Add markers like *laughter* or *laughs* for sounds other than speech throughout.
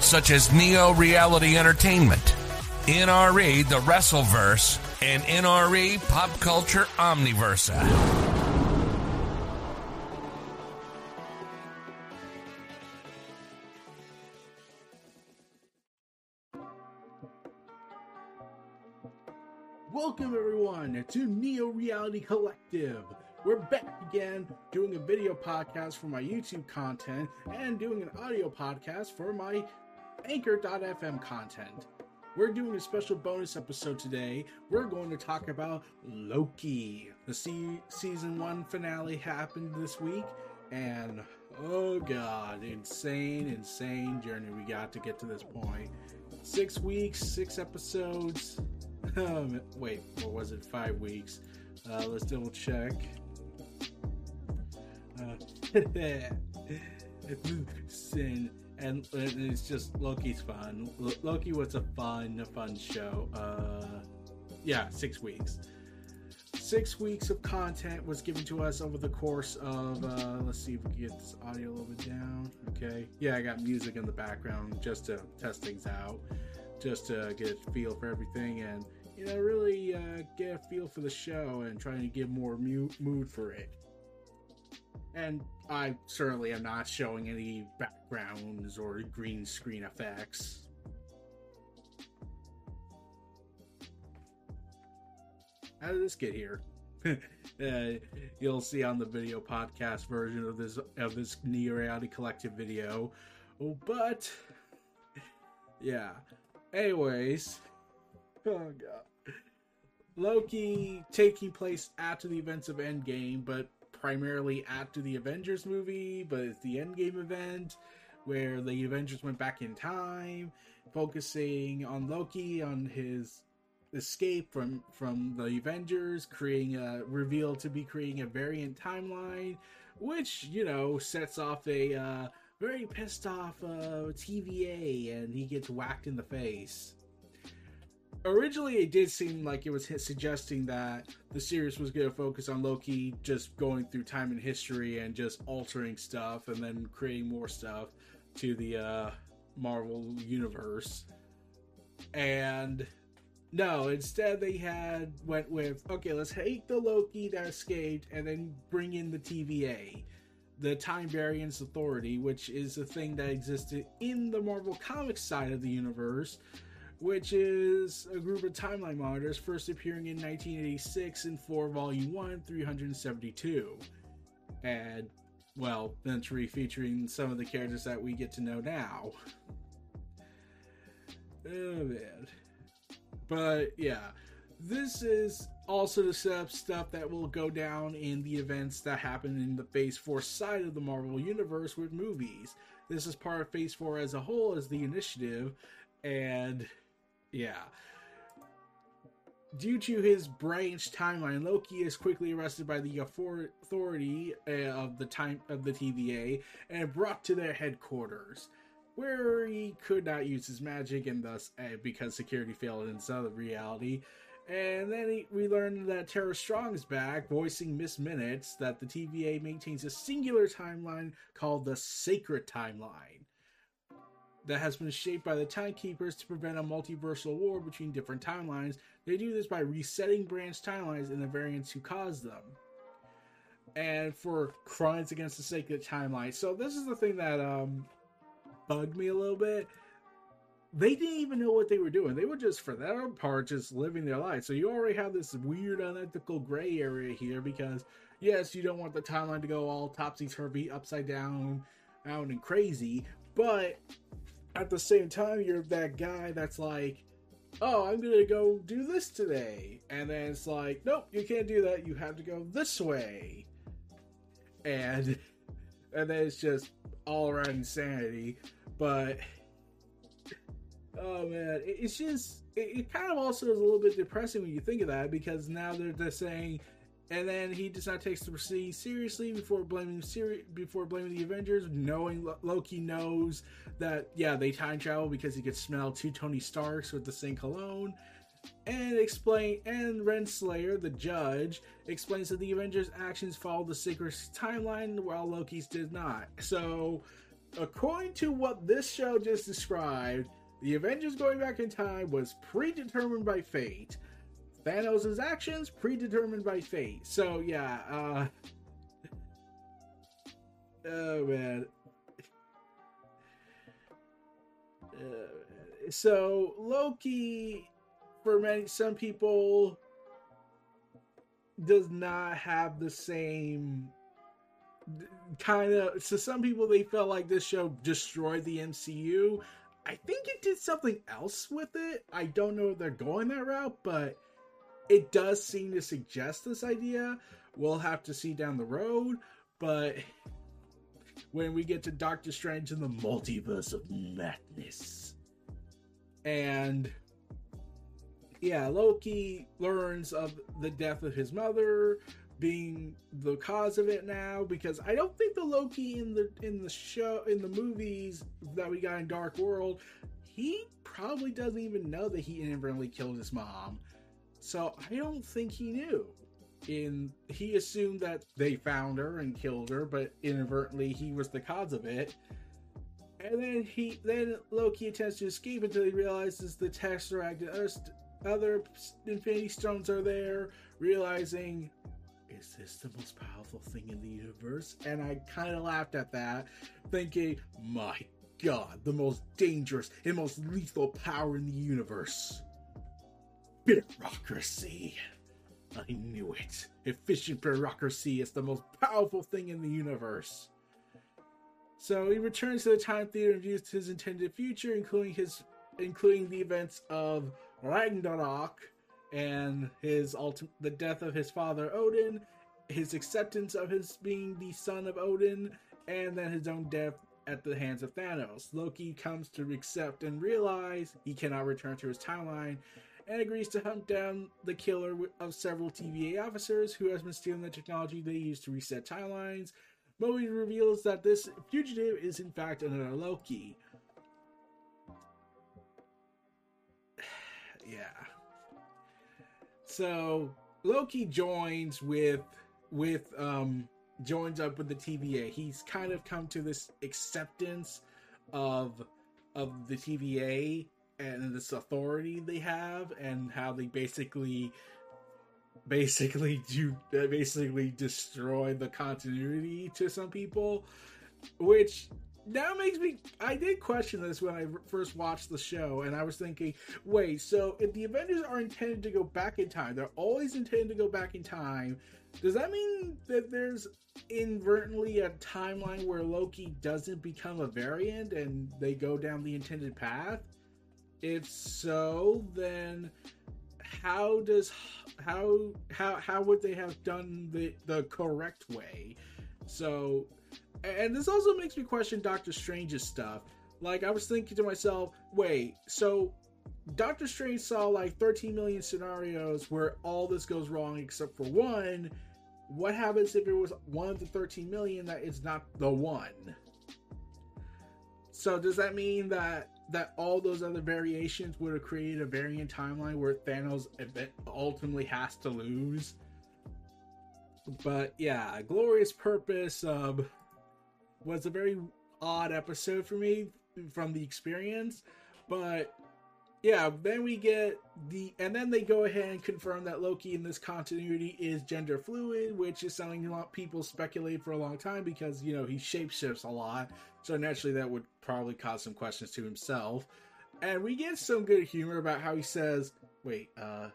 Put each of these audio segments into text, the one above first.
such as Neo Reality Entertainment, NRE The Wrestleverse, and NRE Pop Culture Omniversa. Welcome everyone to Neo Reality Collective. We're back again doing a video podcast for my YouTube content and doing an audio podcast for my Anchor.fm content. We're doing a special bonus episode today. We're going to talk about Loki. The se- season one finale happened this week, and oh god, insane, insane journey we got to get to this point. Six weeks, six episodes. *laughs* Um, wait, or was it five weeks? Uh, let's double check. Uh, *laughs* and it's just Loki's fun. Loki was a fun, fun show. Uh, yeah, six weeks. Six weeks of content was given to us over the course of. Uh, let's see if we can get this audio a little bit down. Okay, yeah, I got music in the background just to test things out, just to get a feel for everything, and you know, really uh, get a feel for the show and trying to get more mu- mood for it. And I certainly am not showing any backgrounds or green screen effects. How did this get here? *laughs* uh, you'll see on the video podcast version of this of this Neo Reality Collective video. Oh, but yeah. Anyways, *laughs* oh god. Loki taking place after the events of Endgame, but primarily after the Avengers movie, but it's the Endgame event where the Avengers went back in time, focusing on Loki on his escape from from the Avengers, creating a reveal to be creating a variant timeline, which you know sets off a uh, very pissed off uh, TVA, and he gets whacked in the face originally it did seem like it was suggesting that the series was going to focus on Loki just going through time and history and just altering stuff and then creating more stuff to the uh, Marvel universe. And no, instead they had went with okay, let's hate the Loki that escaped and then bring in the TVA. The Time Variance Authority, which is a thing that existed in the Marvel Comics side of the universe, which is a group of timeline monitors first appearing in 1986 in Thor Volume 1, 372. And, well, eventually featuring some of the characters that we get to know now. Oh man. But, yeah. This is also to set up stuff that will go down in the events that happen in the Phase 4 side of the Marvel Universe with movies. This is part of Phase 4 as a whole as the initiative, and yeah. Due to his branch timeline, Loki is quickly arrested by the authority uh, of the time of the TVA and brought to their headquarters, where he could not use his magic, and thus, uh, because security failed in some reality. And then he, we learned that Tara Strong is back, voicing Miss Minutes, that the TVA maintains a singular timeline called the Sacred Timeline that has been shaped by the Timekeepers to prevent a multiversal war between different timelines. They do this by resetting branch timelines and the variants who caused them. And for crimes against the sacred timeline. So this is the thing that um bugged me a little bit. They didn't even know what they were doing. They were just, for their part, just living their life. So you already have this weird, unethical gray area here because, yes, you don't want the timeline to go all topsy turvy, upside down, out and crazy, but at the same time, you're that guy that's like, oh, I'm gonna go do this today. And then it's like, nope, you can't do that. You have to go this way. And and then it's just all around insanity. But oh man, it, it's just it, it, kind of also is a little bit depressing when you think of that because now they're just saying, and then he does not take the proceedings seriously before blaming seri- before blaming the Avengers, knowing Loki knows that yeah they time travel because he could smell two Tony Starks with the same cologne and explain and Renslayer, the judge, explains that the Avengers' actions followed the sacred timeline while Loki's did not. So, according to what this show just described, the Avengers going back in time was predetermined by fate. Thanos' actions predetermined by fate. So yeah, uh *laughs* Oh man. Uh, so Loki for many some people does not have the same kind of so some people they felt like this show destroyed the MCU. I think it did something else with it. I don't know if they're going that route, but it does seem to suggest this idea. We'll have to see down the road, but when we get to Doctor Strange in the multiverse of madness. And yeah, Loki learns of the death of his mother being the cause of it now because I don't think the Loki in the in the show in the movies that we got in Dark World, he probably doesn't even know that he inadvertently killed his mom. So I don't think he knew. In he assumed that they found her and killed her, but inadvertently he was the cause of it. And then he then Loki attempts to escape until he realizes the Tesseract and other other Infinity Stones are there, realizing, is this the most powerful thing in the universe? And I kind of laughed at that, thinking, my god, the most dangerous and most lethal power in the universe. Bureaucracy. I knew it. Efficient bureaucracy is the most powerful thing in the universe. So he returns to the time theater and views his intended future, including his including the events of Ragnarok and his ulti- the death of his father Odin, his acceptance of his being the son of Odin, and then his own death at the hands of Thanos. Loki comes to accept and realize he cannot return to his timeline and agrees to hunt down the killer of several TVA officers who has been stealing the technology they use to reset timelines. Moe reveals that this fugitive is in fact another Loki. *sighs* yeah. So Loki joins with with um joins up with the TVA. He's kind of come to this acceptance of of the TVA and this authority they have and how they basically basically do basically destroy the continuity to some people which now makes me i did question this when i first watched the show and i was thinking wait so if the avengers are intended to go back in time they're always intended to go back in time does that mean that there's inadvertently a timeline where loki doesn't become a variant and they go down the intended path if so then how does how how how would they have done the the correct way so and this also makes me question Doctor Strange's stuff. Like I was thinking to myself, wait, so Doctor Strange saw like 13 million scenarios where all this goes wrong except for one. What happens if it was one of the 13 million that is not the one? So does that mean that that all those other variations would have created a variant timeline where Thanos ultimately has to lose? But yeah, glorious purpose. Um, was a very odd episode for me from the experience, but yeah, then we get the and then they go ahead and confirm that Loki in this continuity is gender fluid, which is something a lot people speculate for a long time because you know he shapeshifts a lot, so naturally that would probably cause some questions to himself. And we get some good humor about how he says, "Wait, uh,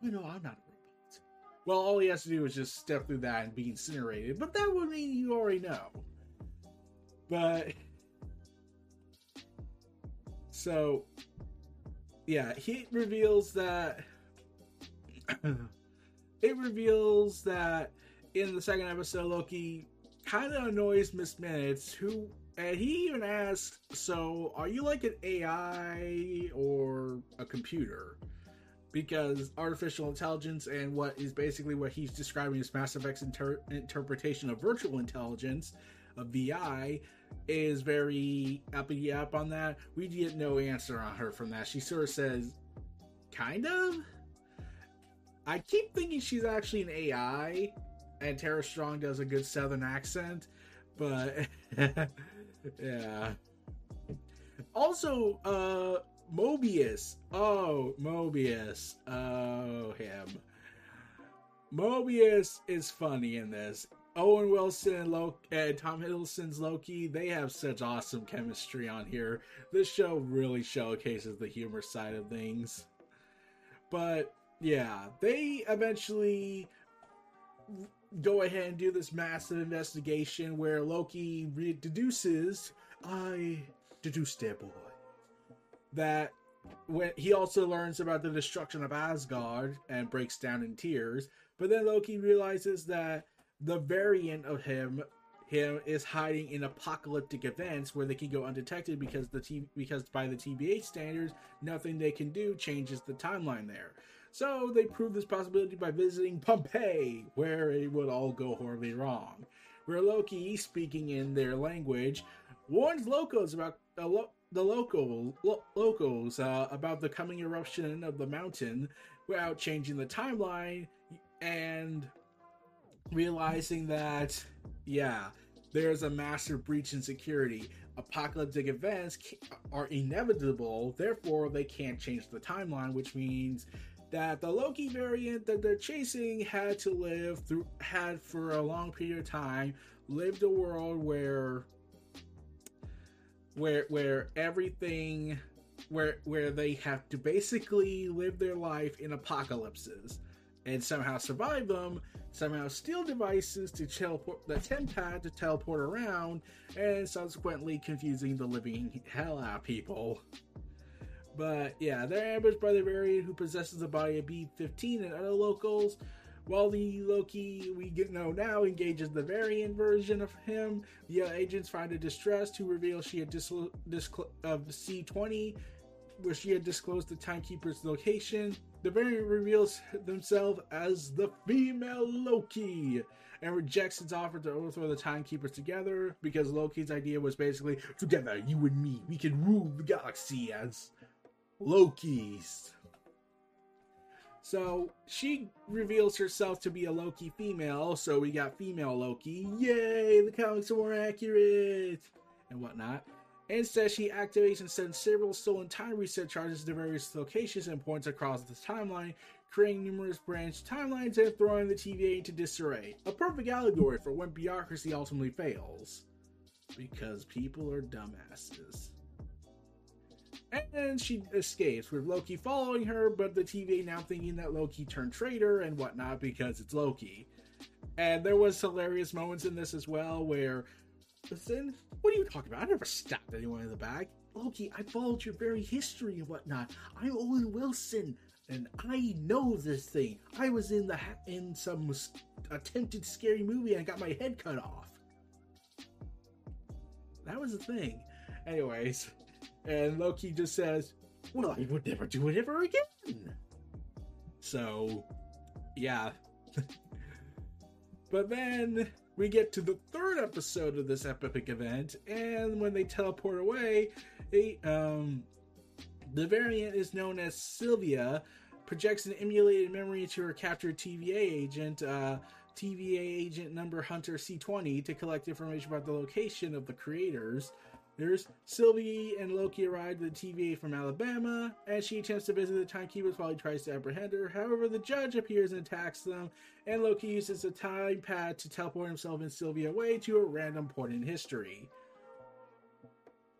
you know, I'm not a robot." Well, all he has to do is just step through that and be incinerated, but that would mean you already know. But so yeah, he reveals that *clears throat* it reveals that in the second episode Loki kind of annoys Miss Minutes who and he even asks, "So, are you like an AI or a computer?" Because artificial intelligence and what is basically what he's describing as Mass Effect's inter- interpretation of virtual intelligence, a VI, is very uppity up on that. We get no answer on her from that. She sort of says, "Kind of." I keep thinking she's actually an AI, and Tara Strong does a good Southern accent, but *laughs* yeah. Also, uh, Mobius. Oh, Mobius. Oh, him. Mobius is funny in this. Owen Wilson and, Lo- and Tom Hiddleston's Loki, they have such awesome chemistry on here. This show really showcases the humor side of things. But yeah, they eventually go ahead and do this massive investigation where Loki deduces, I deduced it, boy, that when he also learns about the destruction of Asgard and breaks down in tears. But then Loki realizes that the variant of him him is hiding in apocalyptic events where they can go undetected because the T- because by the TVA standards, nothing they can do changes the timeline there. So they prove this possibility by visiting Pompeii, where it would all go horribly wrong. Where Loki, speaking in their language, warns locals about uh, lo- the local lo- locals uh, about the coming eruption of the mountain without changing the timeline and realizing that yeah there's a massive breach in security. Apocalyptic events are inevitable therefore they can't change the timeline which means that the loki variant that they're chasing had to live through had for a long period of time lived a world where where where everything where where they have to basically live their life in apocalypses and somehow survive them, somehow steal devices to teleport the TemPad to teleport around, and subsequently confusing the living hell out of people. But yeah, they're ambushed by the variant who possesses the body of B-15 and other locals, while the Loki we get know now engages the variant version of him, the agents find a distressed who reveals she had disclosed disclo- of C20, where she had disclosed the timekeeper's location. The variant reveals themselves as the female Loki and rejects its offer to overthrow the timekeepers together because Loki's idea was basically together, you and me, we can rule the galaxy as Lokis. So she reveals herself to be a Loki female, so we got female Loki. Yay, the comics are more accurate and whatnot. Instead, she activates and sends several stolen time reset charges to various locations and points across the timeline, creating numerous branch timelines and throwing the TVA into disarray. A perfect allegory for when bureaucracy ultimately fails. Because people are dumbasses. And she escapes, with Loki following her, but the TVA now thinking that Loki turned traitor and whatnot because it's Loki. And there was hilarious moments in this as well where Listen, what are you talking about? I never stabbed anyone in the back. Loki, I followed your very history and whatnot. I'm Owen Wilson, and I know this thing. I was in the in some attempted scary movie and I got my head cut off. That was the thing. Anyways, and Loki just says, "Well, I would never do it ever again." So, yeah. *laughs* but then we get to the third episode of this epic event, and when they teleport away, a, um, the variant is known as Sylvia, projects an emulated memory into her captured TVA agent, uh, TVA agent number Hunter C20, to collect information about the location of the creators. There's Sylvie and Loki arrive at the TVA from Alabama, and she attempts to visit the timekeepers while he tries to apprehend her. However, the judge appears and attacks them, and Loki uses a time pad to teleport himself and Sylvie away to a random point in history.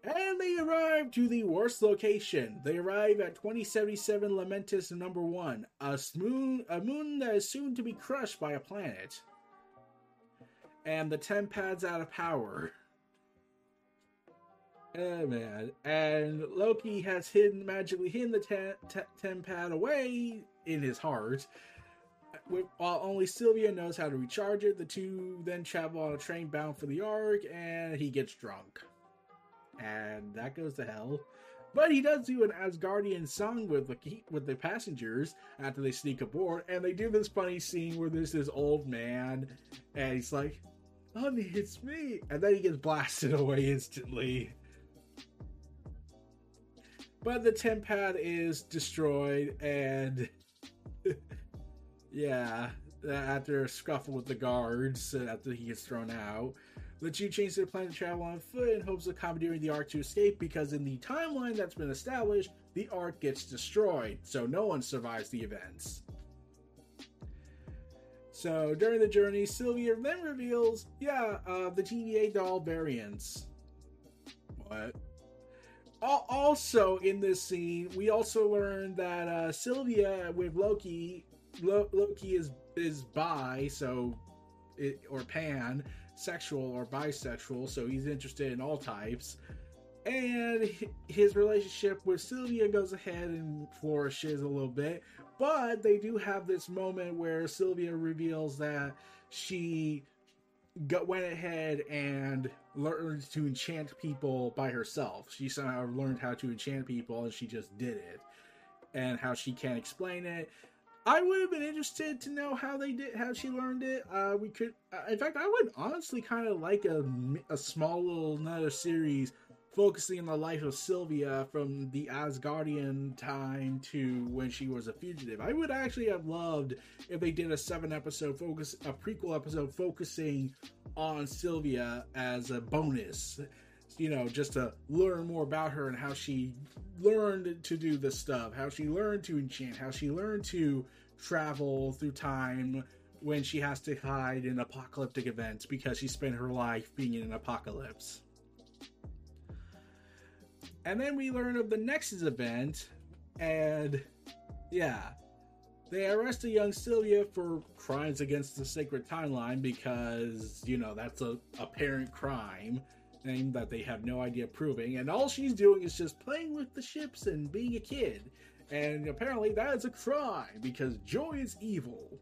And they arrive to the worst location. They arrive at 2077 Lamentis number one, a moon, a moon that is soon to be crushed by a planet. And the TemPad's out of power. Oh man. And Loki has hidden magically hidden the ten, ten, pad away in his heart. While only Sylvia knows how to recharge it, the two then travel on a train bound for the Ark, and he gets drunk. and that goes to hell. But he does do an Asgardian song with the with the passengers after they sneak aboard, and they do this funny scene where there's this old man, and he's like, "Honey, it's me," and then he gets blasted *laughs* away instantly. But the TemPad is destroyed, and *laughs* yeah, after a scuffle with the guards, after he gets thrown out, the two change their plan to travel on foot in hopes of commandeering the Ark to escape because in the timeline that's been established, the Ark gets destroyed, so no one survives the events. So during the journey, Sylvia then reveals, yeah, uh, the TVA doll variants. What? Also, in this scene, we also learned that uh, Sylvia with Loki, Lo- Loki is is bi, so it, or pan, sexual or bisexual, so he's interested in all types. And his relationship with Sylvia goes ahead and flourishes a little bit, but they do have this moment where Sylvia reveals that she got, went ahead and learned to enchant people by herself. She somehow learned how to enchant people and she just did it. And how she can't explain it. I would have been interested to know how they did, how she learned it. Uh, we could, uh, in fact, I would honestly kind of like a, a small little another series focusing on the life of Sylvia from the Asgardian time to when she was a fugitive. I would actually have loved if they did a seven episode focus, a prequel episode focusing on Sylvia as a bonus. You know, just to learn more about her and how she learned to do this stuff, how she learned to enchant, how she learned to travel through time when she has to hide in apocalyptic events because she spent her life being in an apocalypse. And then we learn of the Nexus event, and yeah, they arrest a young Sylvia for crimes against the sacred timeline because, you know, that's a apparent crime thing that they have no idea proving, and all she's doing is just playing with the ships and being a kid. And apparently that is a crime because joy is evil.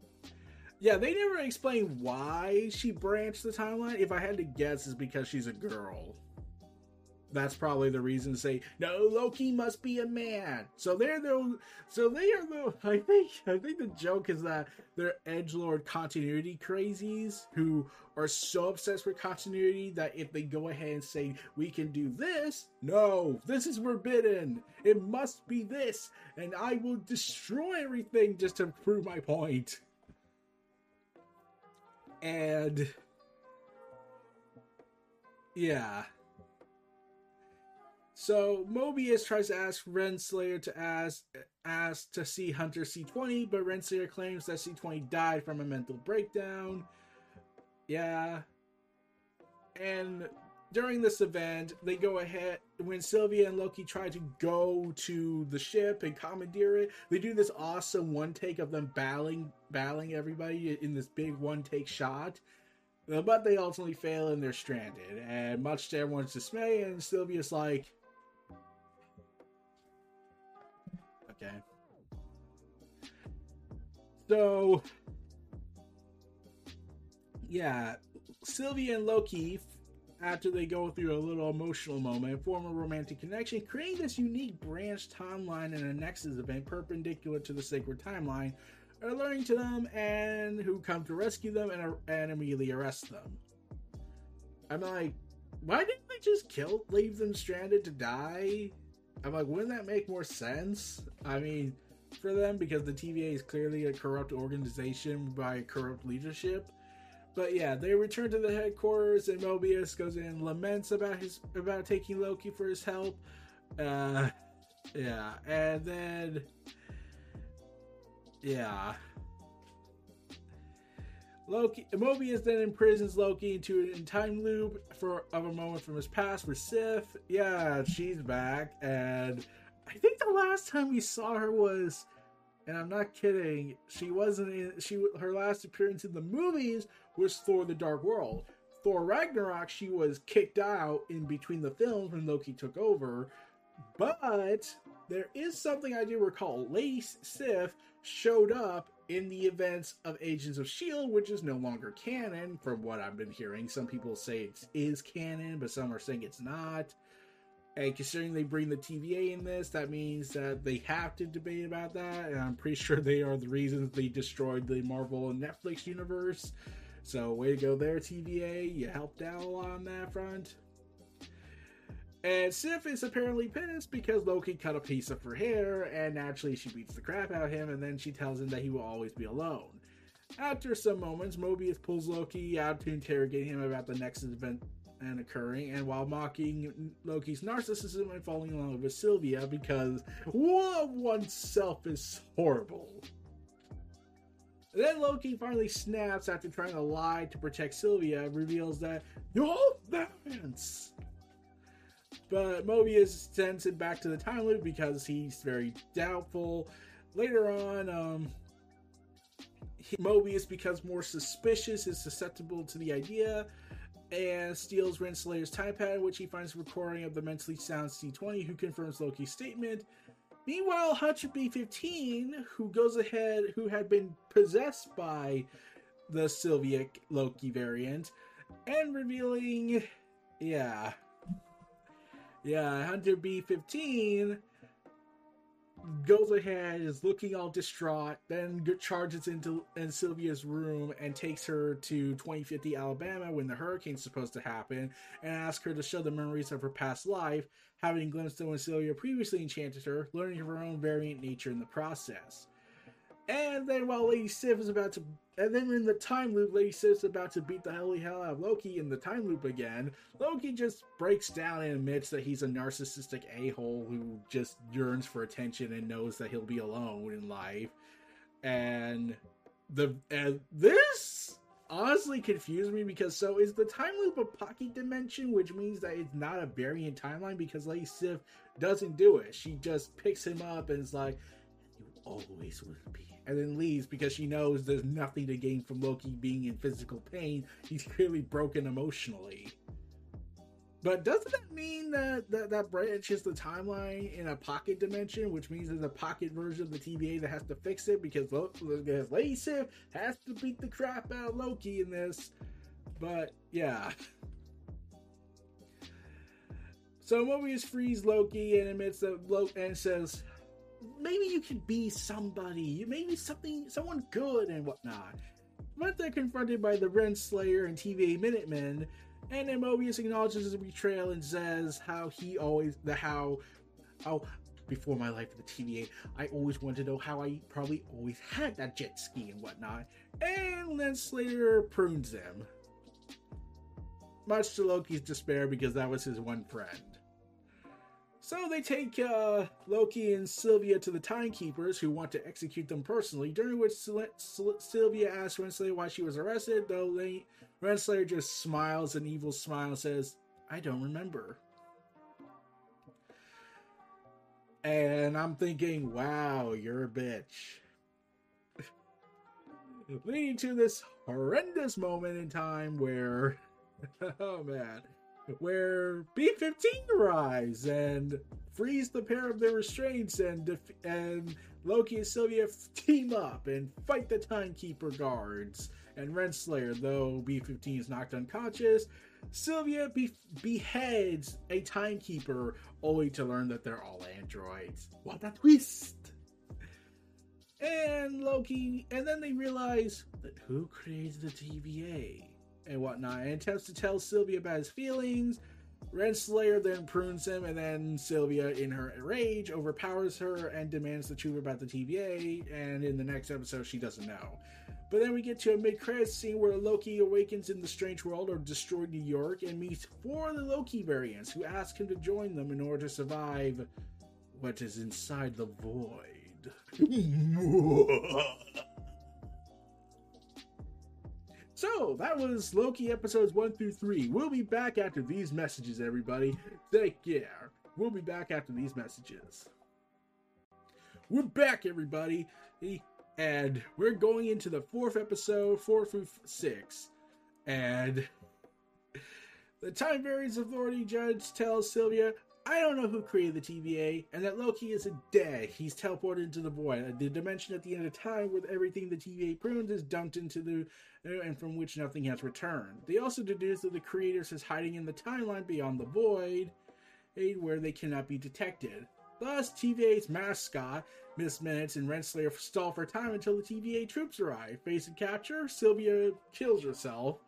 Yeah, they never explain why she branched the timeline. If I had to guess, is because she's a girl that's probably the reason to say no loki must be a man. So they're the so they are the *laughs* i think i think the joke is that they're edge lord continuity crazies who are so obsessed with continuity that if they go ahead and say we can do this no this is forbidden. It must be this and i will destroy everything just to prove my point. and yeah so Mobius tries to ask Renslayer to ask ask to see Hunter C20, but Renslayer claims that C20 died from a mental breakdown. Yeah. And during this event, they go ahead when Sylvia and Loki try to go to the ship and commandeer it. They do this awesome one take of them battling, battling everybody in this big one take shot. But they ultimately fail and they're stranded. And much to everyone's dismay, and Sylvia's like, Okay. So, yeah, Sylvia and Loki, after they go through a little emotional moment, form a romantic connection, creating this unique branch timeline and a Nexus event perpendicular to the sacred timeline, are learning to them and who come to rescue them and, and immediately arrest them. I'm like, why didn't they just kill, leave them stranded to die? I'm like, wouldn't that make more sense? I mean, for them because the TVA is clearly a corrupt organization by corrupt leadership. But yeah, they return to the headquarters, and Mobius goes in and laments about his about taking Loki for his help. Uh, yeah, and then yeah, Loki Mobius then imprisons Loki into a time loop for of a moment from his past with Sif. Yeah, she's back, and I think the last time we saw her was, and I'm not kidding, she wasn't in. She her last appearance in the movies was Thor: The Dark World. Thor Ragnarok, she was kicked out in between the films when Loki took over, but there is something I do recall. Lady Sif showed up in the events of Agents of S.H.I.E.L.D., which is no longer canon, from what I've been hearing. Some people say it is canon, but some are saying it's not. And considering they bring the TVA in this, that means that they have to debate about that. And I'm pretty *laughs* sure they are the reasons they destroyed the Marvel and Netflix universe. So, way to go there, TVA. You helped out a lot on that front. And Sif is apparently pissed because Loki cut a piece of her hair, and naturally she beats the crap out of him, and then she tells him that he will always be alone. After some moments, Mobius pulls Loki out to interrogate him about the Nexus event and occurring, and while mocking Loki's narcissism and falling in love with Sylvia because what oneself is horrible. Then Loki finally snaps after trying to lie to protect Sylvia, reveals that you're Vance. But Mobius sends him back to the time loop because he's very doubtful. Later on, um, he, Mobius becomes more suspicious, is susceptible to the idea, and steals Renslayer's time pad, which he finds recording of the mentally sound C20, who confirms Loki's statement. Meanwhile, Hunter B15, who goes ahead, who had been possessed by the Sylvia Loki variant, and revealing, yeah, yeah, Hunter B15 goes ahead, is looking all distraught, then charges into in Sylvia's room and takes her to 2050 Alabama when the hurricane's supposed to happen, and asks her to show the memories of her past life, having glimpsed when Sylvia previously enchanted her, learning of her own variant nature in the process. And then while Lady Sif is about to and then in the time loop, Lady Sif's about to beat the holy hell out of Loki in the time loop again. Loki just breaks down and admits that he's a narcissistic a-hole who just yearns for attention and knows that he'll be alone in life. And the and this honestly confused me because so is the time loop a pocket dimension, which means that it's not a variant timeline because Lady Sif doesn't do it. She just picks him up and is like, "You always will be." And then leaves because she knows there's nothing to gain from Loki being in physical pain. He's clearly broken emotionally. But doesn't that mean that that, that branches the timeline in a pocket dimension, which means there's a pocket version of the TVA that has to fix it because, because Lady Sif has to beat the crap out of Loki in this. But yeah. So Mobius frees Loki and admits that Loki and says, maybe you could be somebody, You maybe something, someone good and whatnot. But they're confronted by the Renslayer and TVA Minutemen, and then Mobius acknowledges his betrayal and says how he always, the how, how before my life in the TVA, I always wanted to know how I probably always had that jet ski and whatnot. And Renslayer prunes him. Much to Loki's despair because that was his one friend. So they take uh, Loki and Sylvia to the Timekeepers, who want to execute them personally. During which Sylvia asks Renslayer why she was arrested, though Renslayer just smiles an evil smile and says, "I don't remember." And I'm thinking, "Wow, you're a bitch." *laughs* Leading to this horrendous moment in time where, *laughs* oh man, where B15 arrives and frees the pair of their restraints and def- and Loki and Sylvia team up and fight the Timekeeper guards. And Renslayer, though B15 is knocked unconscious, Sylvia be- beheads a Timekeeper only to learn that they're all androids. What a twist! And Loki, and then they realize that who created the TVA? And whatnot, and attempts to tell Sylvia about his feelings. Renslayer then prunes him, and then Sylvia, in her rage, overpowers her and demands the truth about the TVA. And in the next episode, she doesn't know. But then we get to a mid-credits scene where Loki awakens in the strange world of destroyed New York and meets four of the Loki variants who ask him to join them in order to survive what is inside the void. *laughs* So that was Loki episodes one through three. We'll be back after these messages, everybody. Take care. We'll be back after these messages. We're back, everybody, and we're going into the fourth episode, four through six, and *laughs* the Time Variance Authority judge tells Sylvia, I don't know who created the TVA, and that Loki is a dead. He's teleported into the void, uh, the dimension at the end of time where everything the TVA prunes is dumped into the, uh, and from which nothing has returned. They also deduce that the creators is hiding in the timeline beyond the void, eh, where they cannot be detected. Thus, TVA's mascot, Miss Minutes, and Renslayer stall for time until the TVA troops arrive. Facing capture, Sylvia kills herself.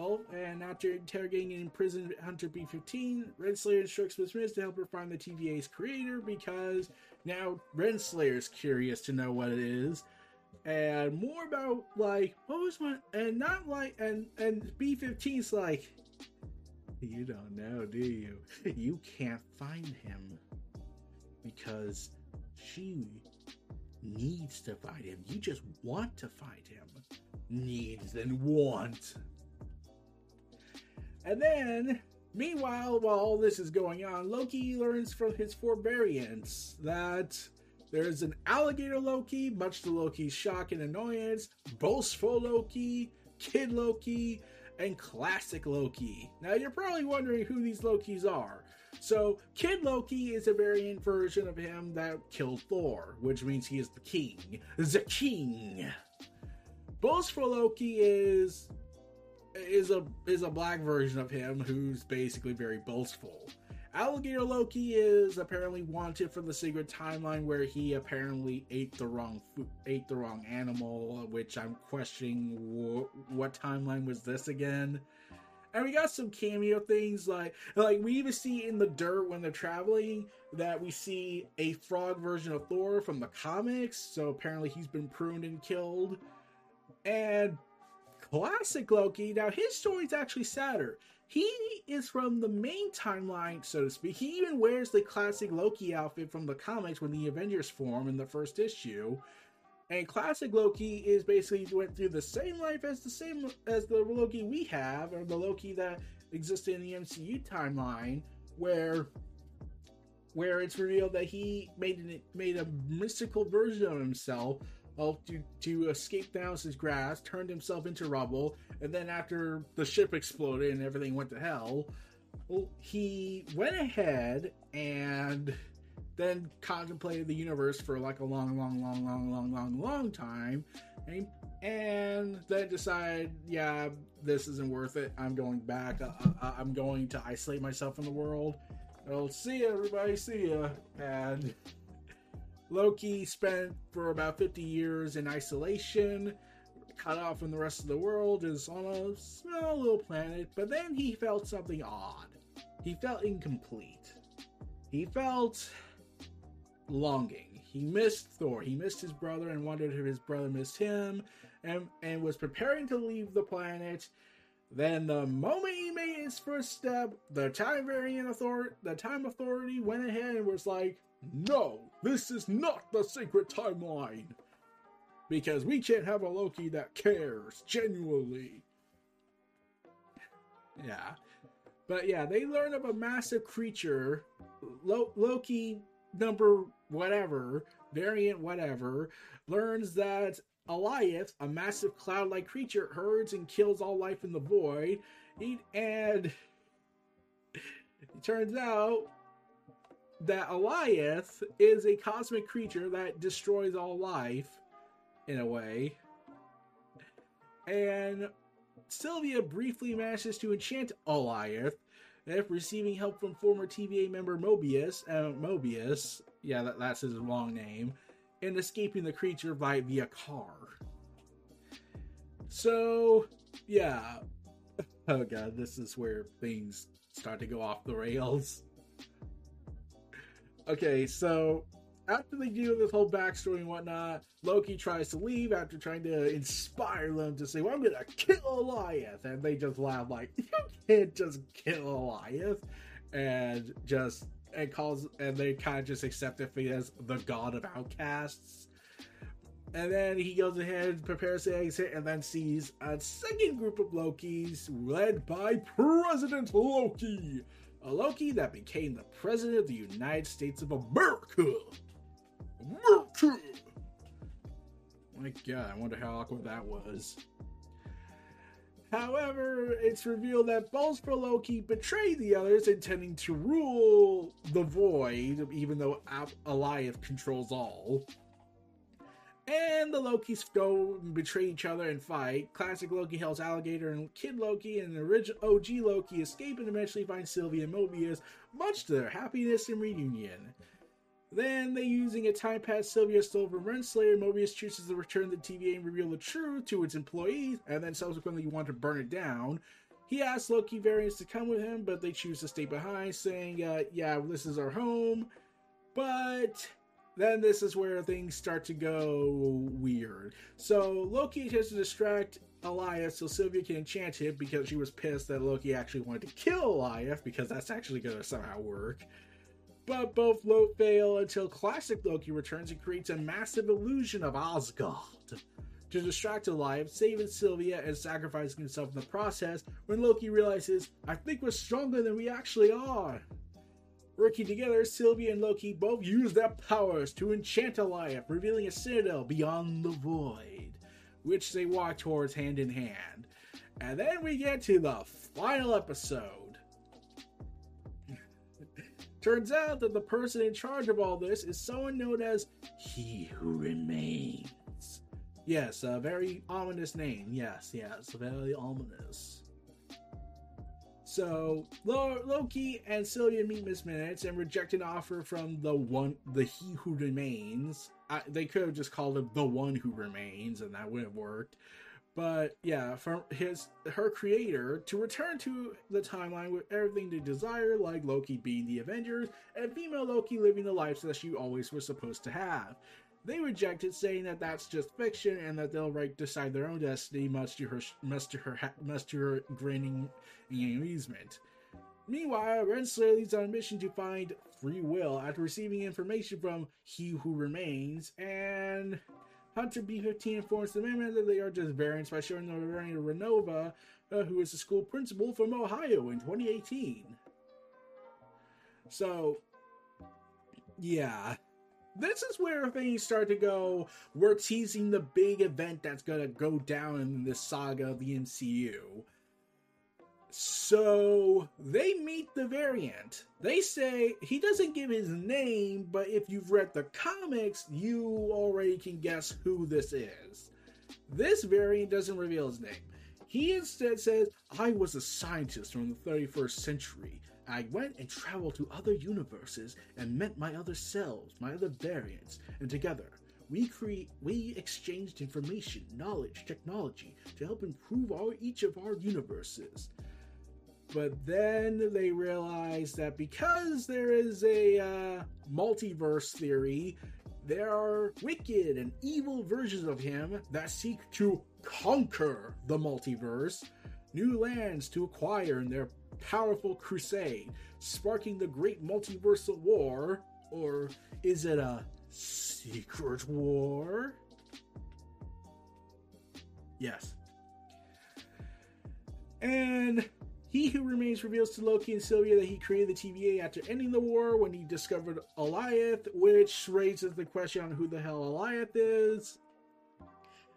Oh, and after interrogating and imprisoned Hunter B-15, Renslayer instructs Miss Minutes to help her find the TVA's creator because now Renslayer's curious to know what it is and more about like what was my and not like and and B-15's like you don't know, do you? *laughs* You can't find him because she needs to find him. You just want to find him. Needs and want. And then, meanwhile, while all this is going on, Loki learns from his four variants that there's an alligator Loki, much to Loki's shock and annoyance, boastful Loki, kid Loki, and classic Loki. Now, you're probably wondering who these Lokis are. So, Kid Loki is a variant version of him that killed Thor, which means he is the king. The king. Boastful Loki is is a is a black version of him who's basically very boastful. Alligator Loki is apparently wanted for the sacred timeline where he apparently ate the wrong food, ate the wrong animal, which I'm questioning wh- what timeline was this again. And we got some cameo things like like we even see in the dirt when they're traveling that we see a frog version of Thor from the comics. So apparently he's been pruned and killed. And classic Loki, now his story's actually sadder. He is from the main timeline, so to speak. He even wears the classic Loki outfit from the comics when the Avengers form in the first issue. And classic Loki is basically went through the same life as the same as the Loki we have, or the Loki that existed in the MCU timeline, where where it's revealed that he made an, made a mystical version of himself to, to escape Thanos' grasp, turned himself into rubble, and then after the ship exploded and everything went to hell, well, he went ahead and then contemplated the universe for like a long, long, long, long, long, long, long time, and, and then decided, yeah, this isn't worth it. I'm going back. Uh, I'm going to isolate myself from the world. I'll see everybody. See ya. And Loki spent for about 50 years in isolation, cut off from the rest of the world, is on a small little planet, but then he felt something odd. He felt incomplete. He felt longing. He missed Thor. He missed his brother and wondered if his brother missed him and, and was preparing to leave the planet. Then the moment he made his first step, the time variant authority the time authority went ahead and was like, no, this is not the sacred timeline. Because we can't have a Loki that cares, genuinely. Yeah. But yeah, they learn of a massive creature, Lo- Loki number whatever, variant whatever, learns that Alioth, a massive cloud like creature, herds and kills all life in the void. He, and *laughs* it turns out that Alioth is a cosmic creature that destroys all life, in a way. And Sylvia briefly manages to enchant Alioth after receiving help from former TVA member Mobius, uh, Mobius, yeah, that, that's his long name, and escaping the creature by via car. So, yeah. *laughs* Oh god, this is where things start to go off the rails. Okay, so after they do this whole backstory and whatnot, Loki tries to leave after trying to inspire them to say, Well, I'm gonna kill Alioth. And they just laugh like, You can't just kill Alioth. And just and calls and they kind of just accept it for as the god of outcasts. And then he goes ahead, prepares to exit, and then sees a second group of Lokis led by President Loki, a Loki that became the President of the United States of America. America! My god, I wonder how awkward that was. However, it's revealed that for Loki betrayed the others, intending to rule the void, even though Alioth controls all. And the Lokis go and betray each other and fight. Classic Loki helps Alligator and Kid Loki, and the original OG Loki escape and eventually find Sylvia and Mobius, much to their happiness and reunion. Then they using a time pass Sylvia stole from Renslayer, Mobius chooses to return the TVA and reveal the truth to its employees, and then subsequently want to burn it down. He asks Loki variants to come with him, but they choose to stay behind, saying, uh, yeah, this is our home. But then this is where things start to go weird. So Loki attempts to distract Alioth so Sylvia can enchant him because she was pissed that Loki actually wanted to kill Alioth because that's actually going to somehow work. But both Loki fail until classic Loki returns and creates a massive illusion of Asgard to distract Alioth, saving Sylvia and sacrificing himself in the process when Loki realizes, I think we're stronger than we actually are. Working together, Sylvia and Loki both use their powers to enchant Alioth, revealing a citadel beyond the void, which they walk towards hand in hand. And then we get to the final episode. *laughs* Turns out that the person in charge of all this is someone known as He Who Remains. Yes, a very ominous name. Yes, yes, very ominous. So Loki and Sylvia meet Miss Minutes and reject an offer from the one, the He Who Remains. I, they could have just called him the One Who Remains, and that would have worked. But yeah, from his her creator to return to the timeline with everything they desire, like Loki being the Avengers and female Loki living the life that she always was supposed to have. They reject it, saying that that's just fiction and that they'll right decide their own destiny, much to her much to her much to her grinning amusement. Meanwhile, Renslayer leads on a mission to find free will after receiving information from He Who Remains, and Hunter B-15 informs the men that they are just variants by showing them of Ravonna, uh, who is a school principal from Ohio in 2018. So, yeah, this is where things start to go. We're teasing the big event that's gonna go down in this saga of the MCU. So they meet the variant. They say he doesn't give his name, but if you've read the comics, you already can guess who this is. This variant doesn't reveal his name. He instead says, I was a scientist from the 31st century. I went and traveled to other universes and met my other selves, my other variants, and together we create we exchanged information, knowledge, technology to help improve our each of our universes. But then they realized that because there is a uh, multiverse theory, there are wicked and evil versions of him that seek to conquer the multiverse, new lands to acquire in their powerful crusade, sparking the great multiversal war? Or is it a secret war? Yes. And he who remains reveals to Loki and Sylvia that he created the TVA after ending the war when he discovered Alioth, which raises the question on who the hell Alioth is.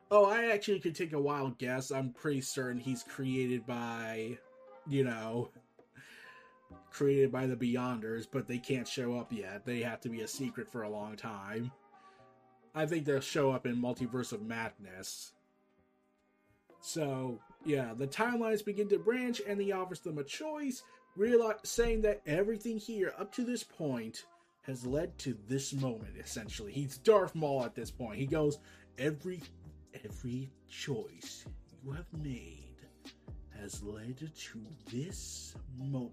Oh, I actually could take a wild guess. I'm pretty certain he's created by you know, created by the Beyonders, but they can't show up yet. They have to be a secret for a long time. I think they'll show up in Multiverse of Madness. So, yeah, the timelines begin to branch, and he offers them a choice, realize, saying that everything here up to this point has led to this moment. Essentially, he's Darth Maul at this point. He goes, "Every, every choice you have made has led to this moment,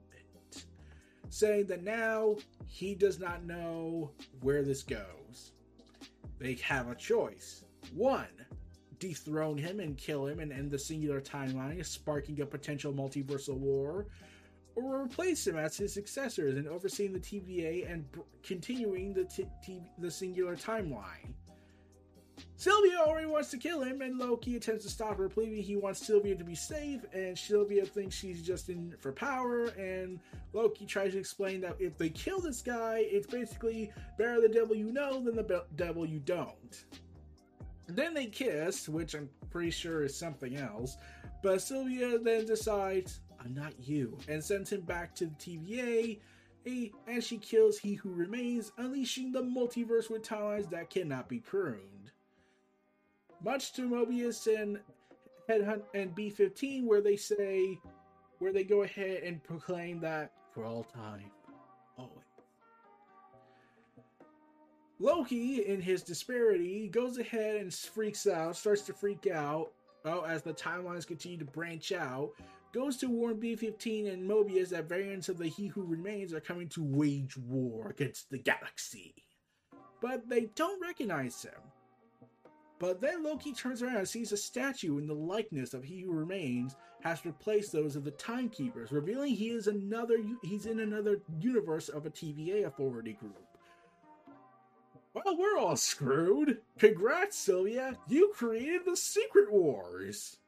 saying that now he does not know where this goes. They have a choice. One, dethrone him and kill him and end the singular timeline, sparking a potential multiversal war, or replace him as his successors and overseeing the TVA and continuing the, t- t- the singular timeline. Sylvia already wants to kill him, and Loki attempts to stop her, believing he wants Sylvia to be safe, and Sylvia thinks she's just in for power, and Loki tries to explain that if they kill this guy, it's basically better the devil you know than the be- devil you don't. Then they kiss, which I'm pretty sure is something else, but Sylvia then decides, I'm not you, and sends him back to the TVA, and she kills He Who Remains, unleashing the multiverse with timelines that cannot be pruned. Much to Mobius and Headhunt and B15, where they say, where they go ahead and proclaim that for all time, always. Loki, in his disparity, goes ahead and freaks out, starts to freak out, oh, as the timelines continue to branch out, goes to warn B15 and Mobius that variants of the He Who Remains are coming to wage war against the galaxy. But they don't recognize him. But then Loki turns around and sees a statue in the likeness of He Who Remains has replaced those of the Timekeepers, revealing he is another he's in another universe of a TVA authority group. Well, we're all screwed. Congrats, Sylvia. You created the Secret Wars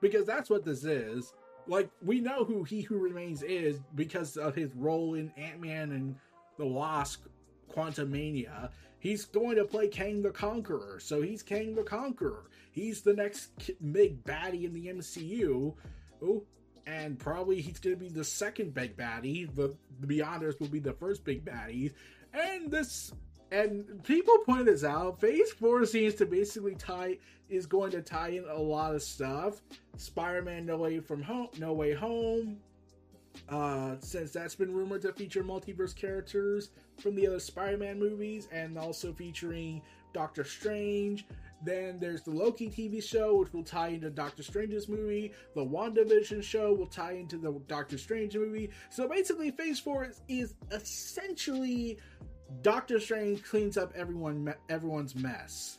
because that's what this is. Like we know who He Who Remains is because of his role in Ant Man and the Wasp: Quantumania. He's going to play Kang the Conqueror, so he's Kang the Conqueror. He's the next big baddie in the MCU. Oh, and probably he's going to be the second big baddie. The, the Beyonders will be the first big baddie. And this and people point this out. Phase four seems to basically tie is going to tie in a lot of stuff. Spider-Man: No Way from Home, No Way Home. Uh, since that's been rumored to feature multiverse characters from the other Spider-Man movies, and also featuring Doctor Strange. Then there's the Loki TV show, which will tie into Doctor Strange's movie. The WandaVision show will tie into the Doctor Strange movie. So basically, Phase 4 is, is essentially Doctor Strange cleans up everyone everyone's mess.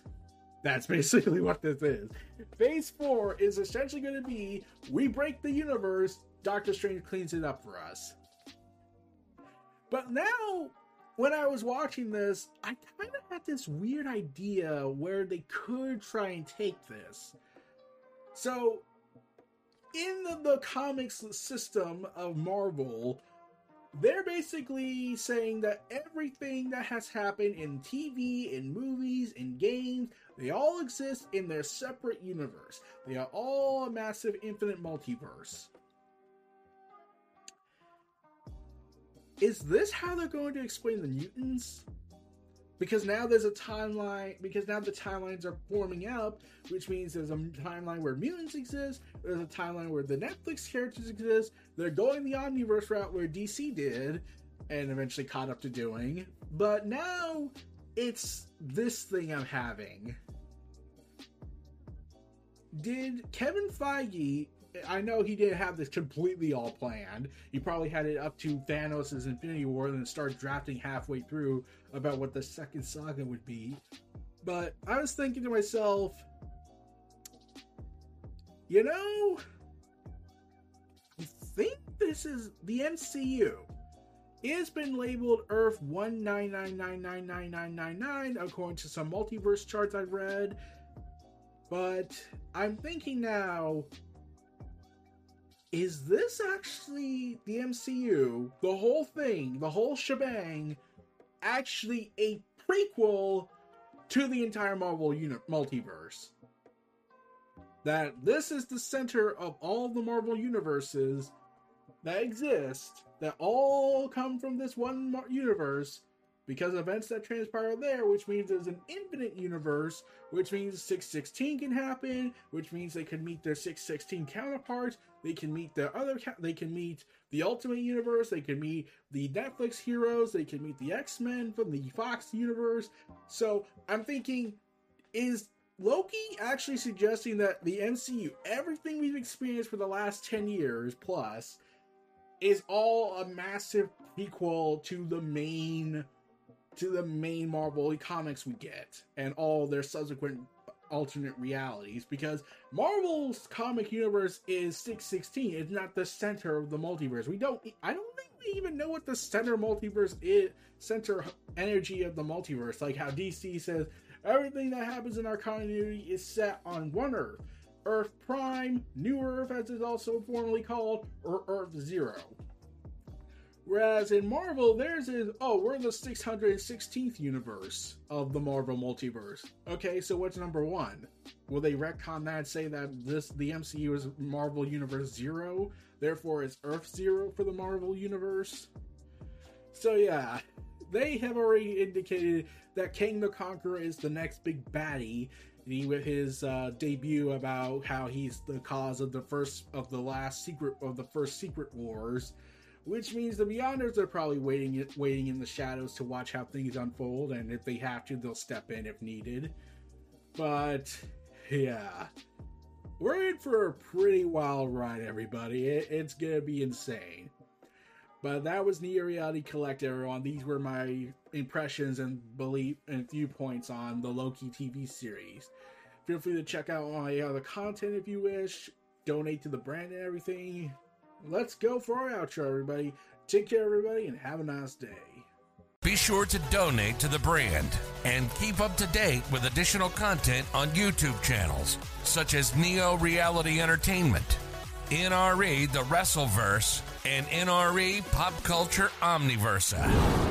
That's *laughs* basically what this is. Phase 4 is essentially going to be we break the universe, Doctor Strange cleans it up for us. But now, when I was watching this, I kind of had this weird idea where they could try and take this. So, in the, the comics system of Marvel, they're basically saying that everything that has happened in TV, in movies, in games, they all exist in their separate universe. They are all a massive infinite multiverse. Is this how they're going to explain the mutants? because now there's a timeline because now the timelines are forming up which means there's a timeline where mutants exist there's a timeline where the netflix characters exist they're going the omniverse route where dc did and eventually caught up to doing but now it's this thing i'm having did kevin feige I know he didn't have this completely all planned. He probably had it up to Thanos' Infinity War and then start drafting halfway through about what the second saga would be. But I was thinking to myself, you know, I think this is the MCU. It's been labeled Earth 199999999 according to some multiverse charts I've read. But I'm thinking now is this actually the MCU, the whole thing, the whole shebang, actually a prequel to the entire Marvel uni- multiverse? That this is the center of all the Marvel universes that exist, that all come from this one universe, because events that transpire there, which means there's an infinite universe, which means 616 can happen, which means they could meet their 616 counterparts, they can meet the other, they can meet the Ultimate Universe, they can meet the Netflix heroes, they can meet the X Men from the Fox universe. So I'm thinking, is Loki actually suggesting that the MCU, everything we've experienced for the last 10 years plus, is all a massive prequel to the main to the main Marvel comics we get and all their subsequent alternate realities because Marvel's comic universe is 616. It's not the center of the multiverse. We don't I don't think we even know what the center multiverse is, center energy of the multiverse. Like how DC says everything that happens in our continuity is set on one Earth. Earth Prime, New Earth as it's also formally called, or Earth Zero. Whereas in Marvel, theirs is, oh, we're the 616th universe of the Marvel multiverse. Okay, so what's number one? Will they retcon that say that this the MCU is Marvel Universe Zero, therefore it's Earth Zero for the Marvel Universe? So yeah, they have already indicated that Kang the Conqueror is the next big baddie. with his uh, debut about how he's the cause of the first of the last secret of the first secret wars, which means the Beyonders are probably waiting waiting in the shadows to watch how things unfold, and if they have to, they'll step in if needed. But yeah, we're in for a pretty wild ride, everybody. It, it's gonna be insane. But that was Neo Reality Collect, everyone. These were my impressions and belief and viewpoints on the Loki TV series. Feel free to check out all my other content if you wish. Donate to the brand and everything. Let's go for our outro, everybody. Take care, everybody, and have a nice day. Be sure to donate to the brand and keep up to date with additional content on YouTube channels such as Neo Reality Entertainment, NRE The Wrestleverse, and NRE Pop Culture Omniversa.